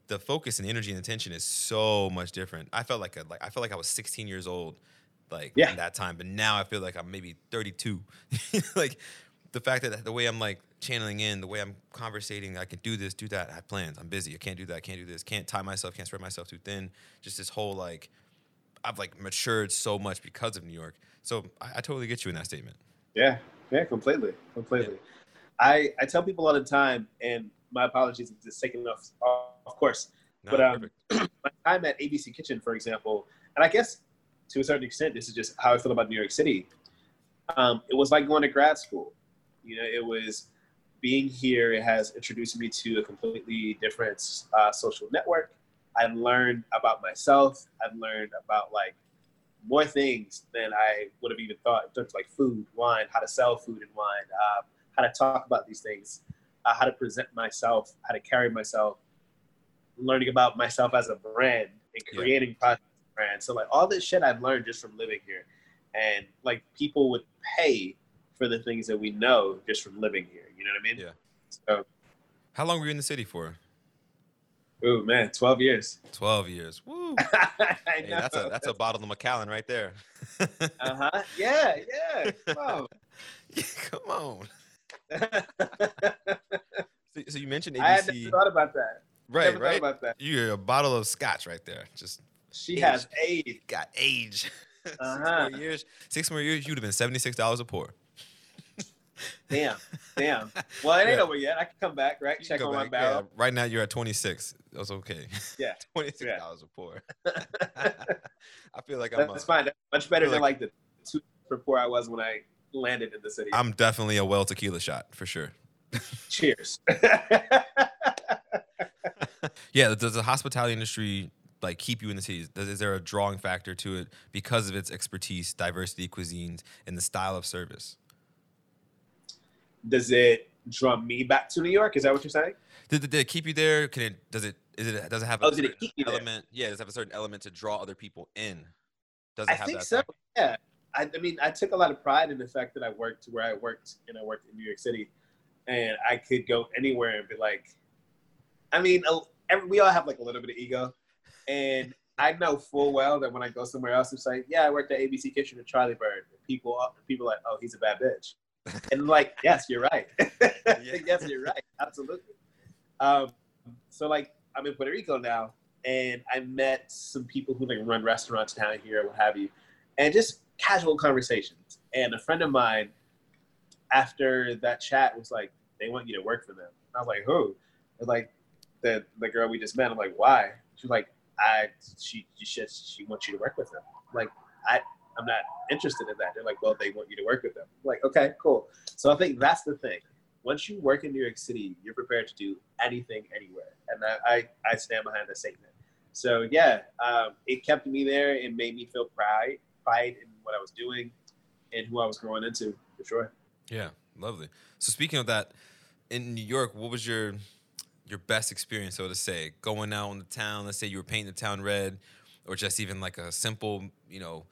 The focus and energy and attention is so much different. I felt like a, like I felt like I was 16 years old, like Yeah. in that time. But now I feel like I'm maybe 32. [LAUGHS] like the fact that the way I'm like channeling in, the way I'm conversating, I can do this, do that. I have plans. I'm busy. I can't do that. I can't do this. Can't tie myself. Can't spread myself too thin. Just this whole like, I've like matured so much because of New York. So I, I totally get you in that statement. Yeah, yeah, completely, completely. I I tell people all the time, and my apologies if it's taking off, of course. No, But, um, my time [CLEARS THROAT] at ABC Kitchen, for example, and I guess to a certain extent, this is just how I feel about New York City. Um, it was like going to grad school. You know, it was being here. It has introduced me to a completely different uh, social network. I've learned about myself. I've learned about like more things than I would have even thought in terms of like food, wine, how to sell food and wine, uh, how to talk about these things, uh, how to present myself, how to carry myself, learning about myself as a brand and Yeah. creating a brand. So like all this shit I've learned just from living here, and like people would pay for the things that we know just from living here. You know what I mean? Yeah. So, How long were you in the city for? Oh man, twelve years. Twelve years. Woo. [LAUGHS] I Hey, that's a that's a bottle of Macallan right there. [LAUGHS] uh huh. Yeah, yeah. Wow. Come on. [LAUGHS] So, so you mentioned ABC. I had ABC, never thought about that. Right? never Right. about that. You're a bottle of scotch right there. Just She has AIDS. got age. [LAUGHS] Six Uh-huh. more years. Six more years. You'd have been seventy six dollars a pour. [LAUGHS] Damn, damn. Well, it ain't Yeah. over yet. I can come back, right? You Check on my barrel. Yeah, right now you're at twenty six. That's okay. [LAUGHS] Yeah. twenty six dollars a pour. I feel like I'm. That's A, fine. That's much better than like the two per pour I was when I landed in the city. I'm definitely a well tequila shot for sure. Cheers. [LAUGHS] Yeah, does the hospitality industry like keep you in the city? Does, is there a drawing factor to it because of its expertise, diversity, cuisines, and the style of service? Does it draw me back to New York? Is that what you're saying? Did, did it keep you there? Can it? Does it? Is it? Does it have a Oh, did it certain keep you there? element? Yeah, does it have a certain element to draw other people in? Does it I have think that? so. Yeah. I, I mean, I took a lot of pride in the fact that I worked where I worked, and I worked in New York City, and I could go anywhere and be like, I mean, a- every, we all have like a little bit of ego, and I know full well that when I go somewhere else, it's like, yeah, I worked at ABC Kitchen at Charlie Bird. People, people are like, oh, he's a bad bitch, [LAUGHS] and like, yes, you're right. [LAUGHS] yes, you're right. Absolutely. Um, so like, I'm in Puerto Rico now, and I met some people who like run restaurants down here, what have you, and just casual conversations. And a friend of mine, after that chat, was like, "They want you to work for them." And I was like, "Who?" They're like, "The the girl we just met." I'm like, "Why?" She's like, "I she she she wants you to work with them." Like, I I'm not interested in that. They're like, "Well, they want you to work with them." I'm like, okay, cool. So I think that's the thing. Once you work in New York City, you're prepared to do anything, anywhere, and I I, I stand behind that statement. So yeah, um, it kept me there. It made me feel pride pride in what I was doing and who I was growing into for sure. Yeah, lovely. So speaking of that, in New York, what was your your best experience, so to say, going out in the town? Let's say you were painting the town red, or just even like a simple, you know,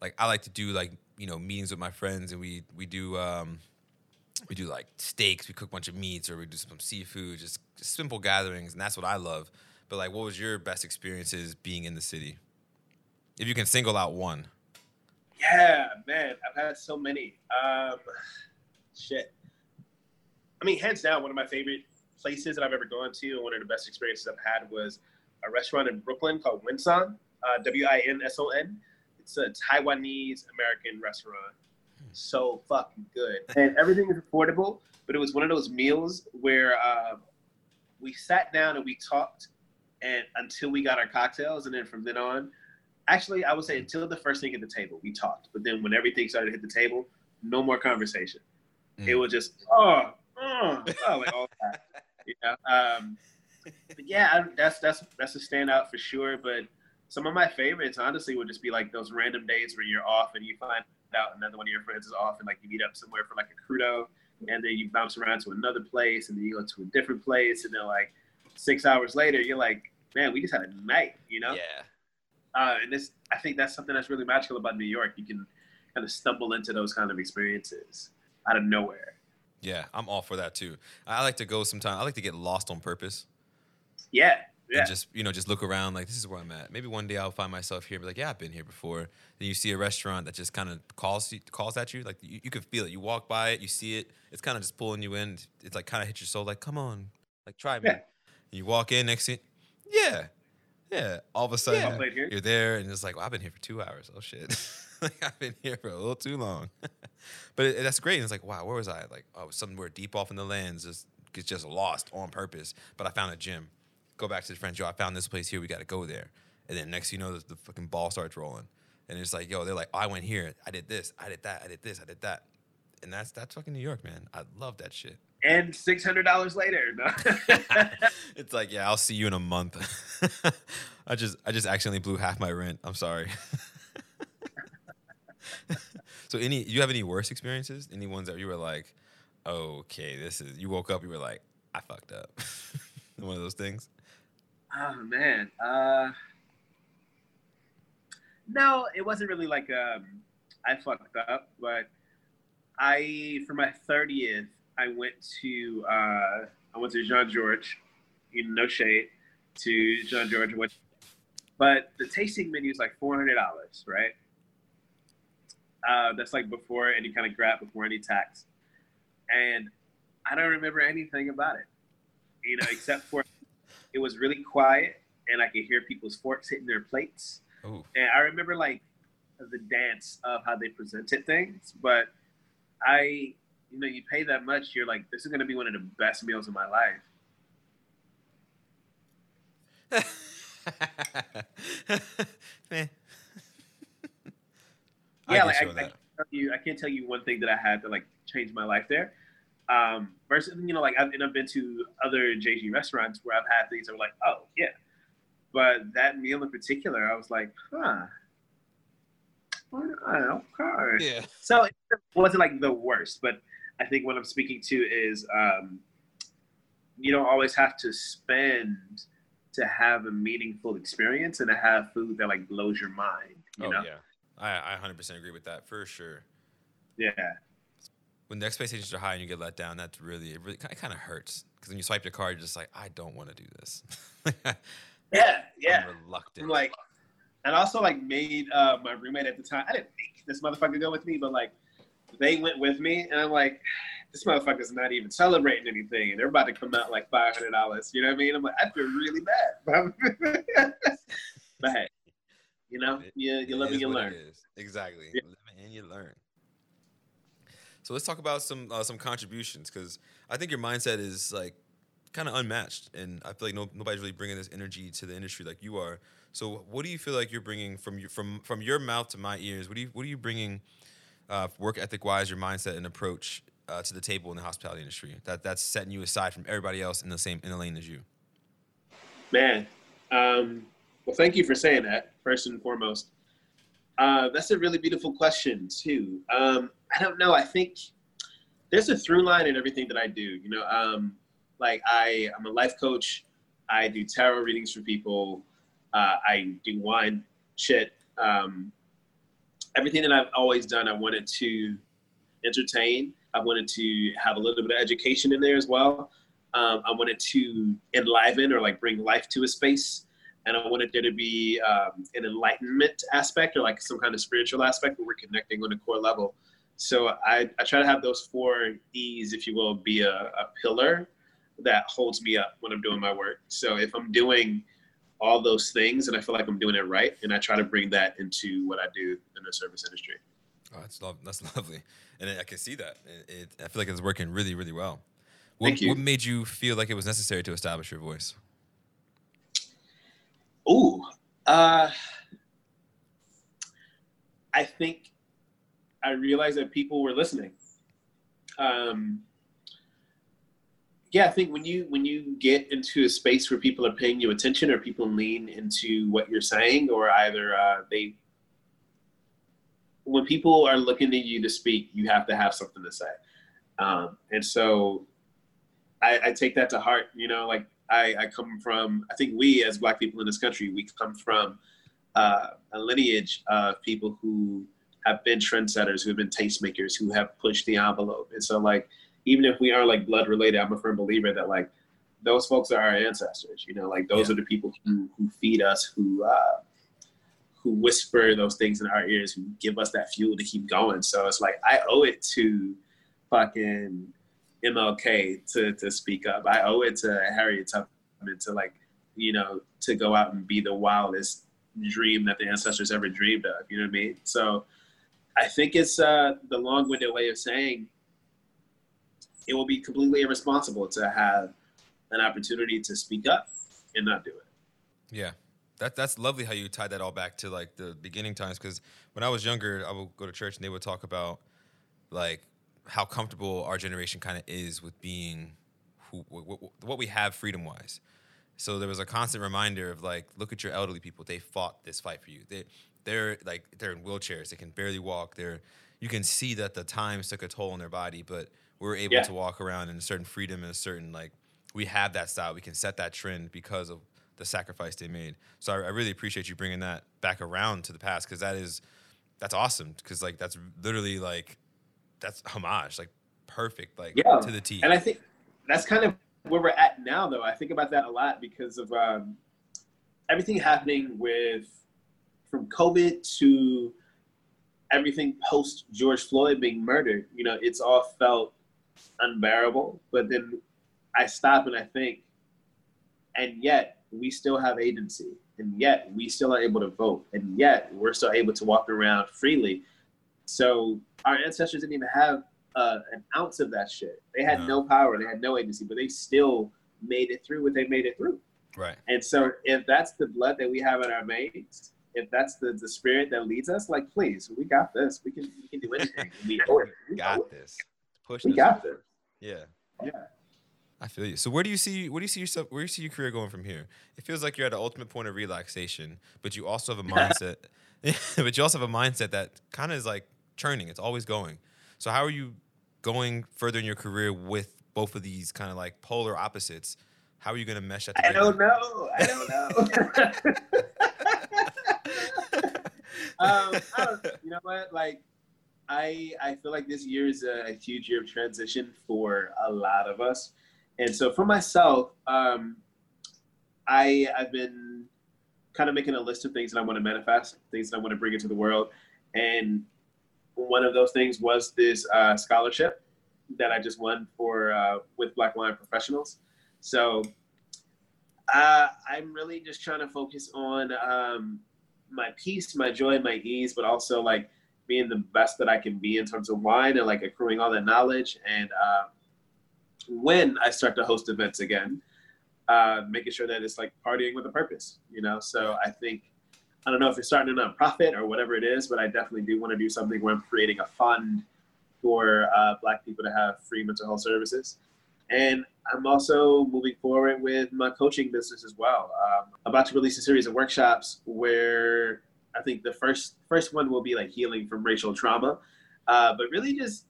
like I like to do like you know meetings with my friends, and we we do um, we do like steaks, we cook a bunch of meats, or we do some seafood, just, just simple gatherings, and that's what I love. But like, what was your best experiences being in the city? If you can single out one. Yeah, man, I've had so many. Um, [SIGHS] shit. I mean, hands down, one of my favorite places that I've ever gone to, and one of the best experiences I've had was a restaurant in Brooklyn called Winson, uh, W-I-N-S-O-N. It's a Taiwanese American restaurant. So fucking good, [LAUGHS] and everything is affordable. But it was one of those meals where um, we sat down and we talked, and until we got our cocktails, and then from then on, actually, I would say until the first thing at the table, we talked. But then when everything started to hit the table, no more conversation. It Mm. was just oh, oh, oh like all that. You know? um, but yeah, that's that's that's a standout for sure. But some of my favorites, honestly, would just be like those random days where you're off and you find out another one of your friends is off, and like you meet up somewhere for like a crudo, and then you bounce around to another place, and then you go to a different place, and then like six hours later, you're like, man, we just had a night, you know? Yeah. uh, and this I think that's something that's really magical about New York. You can kind of stumble into those kind of experiences out of nowhere. Yeah, I'm all for that too. I like to go sometime. I like to get lost on purpose Yeah, yeah, and just you know just look around like this is where I'm at. Maybe one day I'll find myself here, be like, yeah, I've been here before. Then you see a restaurant that just kind of calls you, calls at you, like you, you can feel it. You walk by it, you see it. It's kind of just pulling you in. It's like kind of hits your soul, like come on, like try me. Yeah. And you walk in next thing, yeah, yeah. All of a sudden here. you're there, and it's like, well, I've been here for two hours. Oh shit, [LAUGHS] [LAUGHS] like I've been here for a little too long. [LAUGHS] but it, that's great. And it's like, wow, where was I? Like, oh, somewhere deep off in the lands, just gets just lost on purpose. But I found a gym. Go back to the friends. Yo, I found this place here. We got to go there. And then next, you know, the, the fucking ball starts rolling, and it's like, yo, they're like, oh, I went here. I did this. I did that. I did this. I did that. And that's that's fucking New York, man. I love that shit. And six hundred dollars later, [LAUGHS] it's like, yeah, I'll see you in a month. I just I just accidentally blew half my rent. I'm sorry. So any you have any worse experiences? Any ones that you were like, okay, this is. You woke up, you were like, I fucked up. [LAUGHS] One of those things. Oh man. Uh, no, it wasn't really like um, I fucked up, but I for my thirtieth, I went to uh, I went to Jean Georges, know, no shade to Jean Georges, but the tasting menu is like four hundred dollars, right? Uh, that's like before any kind of grab, before any tax, and I don't remember anything about it, you know, except for it was really quiet and I could hear people's forks hitting their plates. Ooh. And I remember like the dance of how they presented things, but I, you know, you pay that much, you're like, this is going to be one of the best meals of my life. [LAUGHS] Meh. Yeah, I like I, I, can't tell you, I can't tell you one thing that I had that like changed my life there. Um, versus, you know, like I've, and I've been to other JG restaurants where I've had things that were like, oh yeah, but that meal in particular, I was like, huh, why not? okay. yeah. So it wasn't like the worst, but I think what I'm speaking to is um, you don't always have to spend to have a meaningful experience and to have food that like blows your mind. You oh know? yeah. I, I 100% agree with that for sure. Yeah. When the expectations are high and you get let down, that's really it. Really it kind of hurts because when you swipe your card, you're just like, I don't want to do this. [LAUGHS] Yeah. Yeah. I'm reluctant. I'm like, and also like made uh, my roommate at the time. I didn't make this motherfucker go with me, but like they went with me, and I'm like, this motherfucker's not even celebrating anything, and they're about to come out like five hundred dollars. You know what I mean? I'm like, I feel really bad. [LAUGHS] but hey, you know, It- you you live and you learn. Exactly. Yeah. Live and you learn. So let's talk about some uh, some contributions because I think your mindset is like kind of unmatched, and I feel like no, nobody's really bringing this energy to the industry like you are. So what do you feel like you're bringing from your from from your mouth to my ears? What do you what are you bringing uh, work ethic wise, your mindset and approach uh, to the table in the hospitality industry that that's setting you aside from everybody else in the same in the lane as you? Man, um, well, thank you for saying that. First and foremost, uh, that's a really beautiful question too. Um, I don't know. I think there's a through line in everything that I do. You know, um, like I, I'm a life coach. I do tarot readings for people. Uh, I do wine shit. Um, everything that I've always done, I wanted to entertain. I wanted to have a little bit of education in there as well. Um, I wanted to enliven or like bring life to a space. And I wanted there to be um, an enlightenment aspect or like some kind of spiritual aspect where we're connecting on a core level. So I, I try to have those four E's, if you will, be a, a pillar that holds me up when I'm doing my work. So if I'm doing all those things and I feel like I'm doing it right, and I try to bring that into what I do in the service industry. Oh, that's that's [LAUGHS] lovely, and I can see that. It, it, I feel like it's working really, really well. What, Thank you. what made you feel like it was necessary to establish your voice? Ooh, uh, I think I realized that people were listening. Um, yeah, I think when you when you get into a space where people are paying you attention, or people lean into what you're saying, or either uh, they, when people are looking at you to speak, you have to have something to say, um, and so I, I take that to heart. You know, like I, I come from, I think we as Black people in this country, we come from uh, a lineage of people who have been trendsetters, who have been tastemakers, who have pushed the envelope. And so, like, even if we aren't like blood related, I'm a firm believer that like those folks are our ancestors. You know, like those Yeah. are the people who who feed us, who uh, who whisper those things in our ears, who give us that fuel to keep going. So it's like I owe it to fucking MLK to to speak up. I owe it to Harriet Tubman to like, you know, to go out and be the wildest dream that the ancestors ever dreamed of. You know what I mean? So I think it's uh, the long-winded way of saying it will be completely irresponsible to have an opportunity to speak up and not do it. Yeah. That, that's lovely how you tied that all back to like the beginning times. Because when I was younger, I would go to church and they would talk about like how comfortable our generation kind of is with being who what, what we have freedom wise. So there was a constant reminder of like, look at your elderly people. They fought this fight for you. They they're like they're in wheelchairs. They can barely walk. They're you can see that the times took a toll on their body, but we're able Yeah. to walk around in a certain freedom and a certain like we have that style. We can set that trend because of the sacrifice they made. So I, I really appreciate you bringing that back around to the past because that is that's awesome because like that's literally like that's homage like perfect like Yeah. to the T. And I think that's kind of where we're at now, though. I think about that a lot because of um, everything happening with from COVID to everything post George Floyd being murdered. You know, it's all felt unbearable. But then I stop and I think, and yet we still have agency, and yet we still are able to vote, and yet we're still able to walk around freely. So our ancestors didn't even have uh, an ounce of that shit. They had No. no power, they had no agency, but they still made it through what they made it through. right. And so, if that's the blood that we have in our veins, if that's the, the spirit that leads us, like, please, we got this. We can we can do anything. [LAUGHS] We it. We, Got it. this. Push we this. got this. Yeah. Yeah. I feel you. So where do you see where do you see yourself where do you see your career going from here? It feels like you're at an ultimate point of relaxation, but you also have a [LAUGHS] mindset [LAUGHS] but you also have a mindset that kind of is like churning. It's always going. So how are you going further in your career with both of these kind of like polar opposites? How are you going to mesh that I together? don't know. I don't know. [LAUGHS] [LAUGHS] um, I don't, you know what? Like, I I feel like this year is a, a huge year of transition for a lot of us, and so for myself, um, I I've been kind of making a list of things that I want to manifest, things that I want to bring into the world, and one of those things was this uh, scholarship that I just won for uh, with Black Wine Professionals. So uh, I'm really just trying to focus on um, my peace, my joy, my ease, but also like being the best that I can be in terms of wine and like accruing all that knowledge. And uh, when I start to host events again, uh, making sure that it's like partying with a purpose, you know? So I think, I don't know if it's starting a nonprofit or whatever it is, but I definitely do want to do something where I'm creating a fund for uh, Black people to have free mental health services. And I'm also moving forward with my coaching business as well. Um, about to release a series of workshops where I think the first first one will be like healing from racial trauma, uh, but really just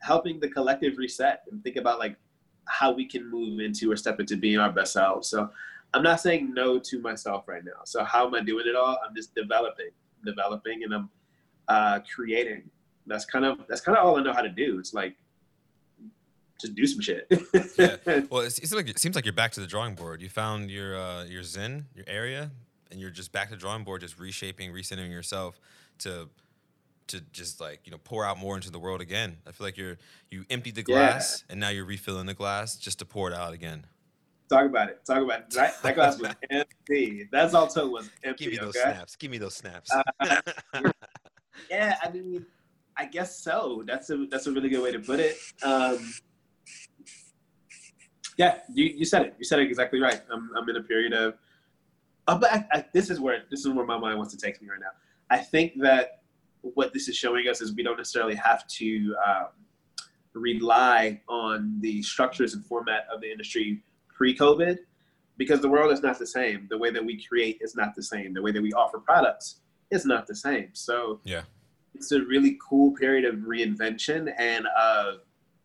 helping the collective reset and think about like how we can move into or step into being our best selves. So I'm not saying no to myself right now. So how am I doing it all? I'm just developing, developing, and I'm uh, creating. That's kind of that's kind of all I know how to do. It's like just do some shit. Yeah. [LAUGHS] Well, it's, it's like it seems like you're back to the drawing board. You found your uh, your zen, your area, and you're just back to the drawing board, just reshaping, recentering yourself to to just like you know pour out more into the world again. I feel like you're you emptied the Yeah. glass and now you're refilling the glass just to pour it out again. Talk about it. Talk about it. That, that glass was [LAUGHS] empty. That's all it was empty. Give me those okay? snaps. Give me those snaps. Uh, [LAUGHS] Yeah, I mean, I guess so. That's a that's a really good way to put it. Um, yeah, you, you said it. You said it exactly right. I'm, I'm in a period of, uh, but I, I, this is where this is where my mind wants to take me right now. I think that what this is showing us is we don't necessarily have to um, rely on the structures and format of the industry pre-COVID, because the world is not the same. The way that we create is not the same. The way that we offer products is not the same. So Yeah. it's a really cool period of reinvention and uh,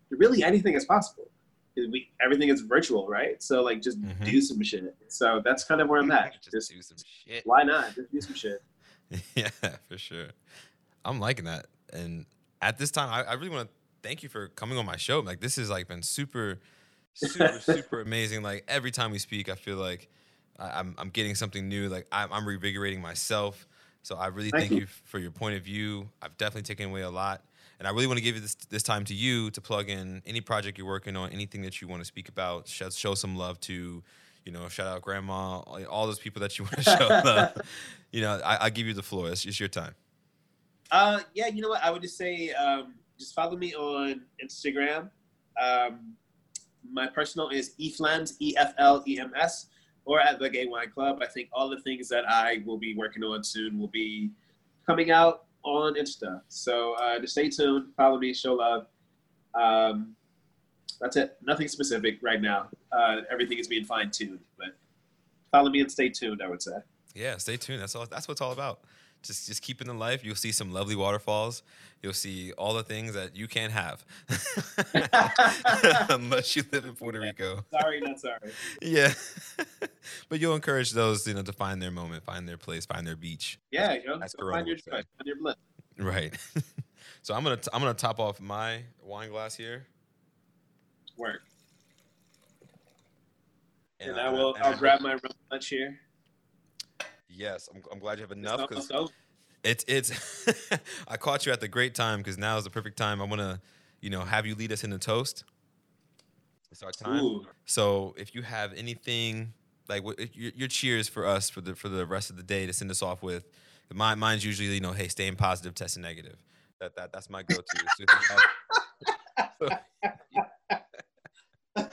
really anything is possible. We, everything is virtual, right? So like just Mhm. do some shit. So that's kind of where I'm at. just, Just do some shit. why not? Just do some shit. [LAUGHS] yeah, for sure. I'm liking that. And at this time, I, I really want to thank you for coming on my show. Like this has like been super, super, super amazing. Like every time we speak, I feel like I, I'm I'm getting something new. Like I'm, I'm revigorating myself. So I really Thank thank, you. for your point of view. I've definitely taken away a lot. And I really want to give you this this time to you to plug in any project you're working on, anything that you want to speak about, show, show some love to, you know, shout out grandma, all, all those people that you want to show [LAUGHS] love. You know, I, I give you the floor. It's, it's your time. Uh, yeah, you know what? I would just say um, just follow me on Instagram. Um, my personal is eflems, E F L E M S, or at the Gay Wine Club. I think all the things that I will be working on soon will be coming out on Insta. So uh, just stay tuned, follow me, show love. Um, that's it. Nothing specific right now. Uh, everything is being fine tuned, but follow me and stay tuned. I would say. Yeah, stay tuned. That's all. That's what it's all about. Just just keeping the life. You'll see some lovely waterfalls. You'll see all the things that you can't have [LAUGHS] unless you live in Puerto Rico. Sorry, not sorry. [LAUGHS] Yeah, [LAUGHS] but you'll encourage those you know to find their moment, find their place, find their beach. Yeah, you know, That's find your joy, find your bliss. Right. so I'm gonna t- I'm gonna top off my wine glass here, Work. And, I- I will. I'll I- grab my lunch here. Yes, I'm, I'm glad you have enough because. It's it's. [LAUGHS] I caught you at the great time because now is the perfect time. I want to, you know, have you lead us in a toast. It's our time. Ooh. So if you have anything like your, your cheers for us for the for the rest of the day to send us off with, mine mine's usually you know hey staying positive, testing negative. That that that's my go-to. So have- [LAUGHS]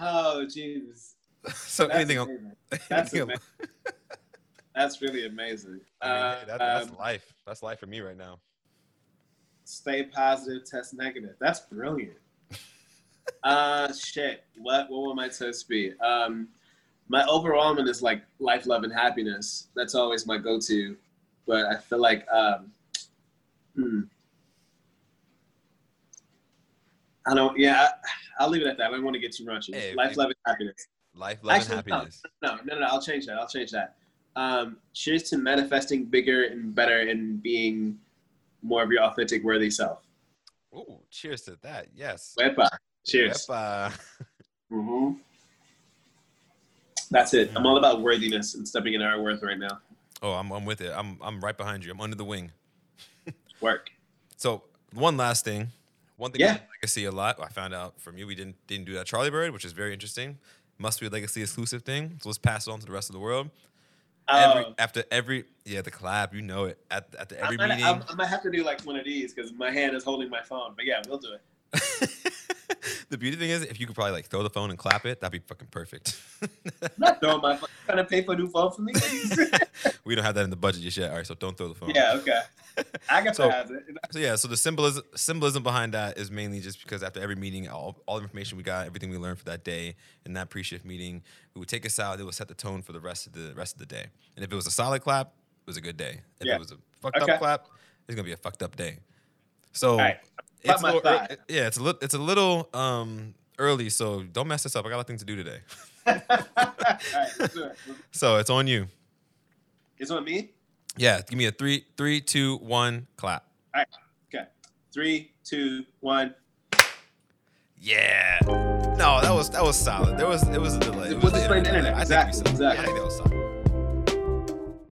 Oh, Jesus. [LAUGHS] so That's anything, amazing. [LAUGHS] That's anything amazing. [LAUGHS] That's really amazing. I mean, Uh, hey, that, that's um, life. That's life for me right now. stay positive, test negative. That's brilliant. uh, shit. What what will my test be? Um, my overall one is like life, love, and happiness. That's always my go-to. But I feel like, um, hmm. I don't. Yeah, I, I'll leave it at that. I don't want to get too much. Hey, life, if- love, and happiness. Life, love, Actually, and happiness. No, no, no. I'll change that. I'll change that. Um, cheers to manifesting bigger and better and being more of your authentic, worthy self. Ooh, cheers to that. Yes. Wepa. Cheers. Wepa. [LAUGHS] mm-hmm. That's it. I'm all about worthiness and stepping in our worth right now. Oh, I'm I'm with it. I'm I'm right behind you. I'm under the wing. [LAUGHS] Work. So one last thing, one thing Yeah. yeah. legacy a lot. I found out from you we didn't didn't do that Charlie Bird, which is very interesting. Must be a legacy exclusive thing. So let's pass it on to the rest of the world. Every, Um, after every yeah the collab, you know it. At I, every might, meeting. I'm, I might have to do like one of these because my hand is holding my phone. But yeah, we'll do it. [LAUGHS] [LAUGHS] the beauty thing is, if you could probably like throw the phone and clap it, that'd be fucking perfect. [LAUGHS] Not throwing my phone. Trying to pay for a new phone for me? [LAUGHS] we don't have that in the budget just yet. All right, so don't throw the phone. yeah, okay. I can So- it. So yeah, so the symbolism symbolism behind that is mainly just because after every meeting, all, all the information we got, everything we learned for that day in that pre-shift meeting, it would take us out. It would set the tone for the rest of the rest of the day. And if it was a solid clap, it was a good day. If Yeah. it was a fucked Okay. up clap, it's gonna be a fucked up day. So right. It's little, thigh. yeah, it's a little it's a little um early. So don't mess this up. I got a lot of things to do today. [LAUGHS] Right, it. So it's on you. It's on me. Yeah, give me a three, three, two, one, clap. All right. Okay. Three, two, one. Yeah. No, that was that was solid. There was it was a delay. It was just like the internet. I think we Exactly, exactly. I think that was solid.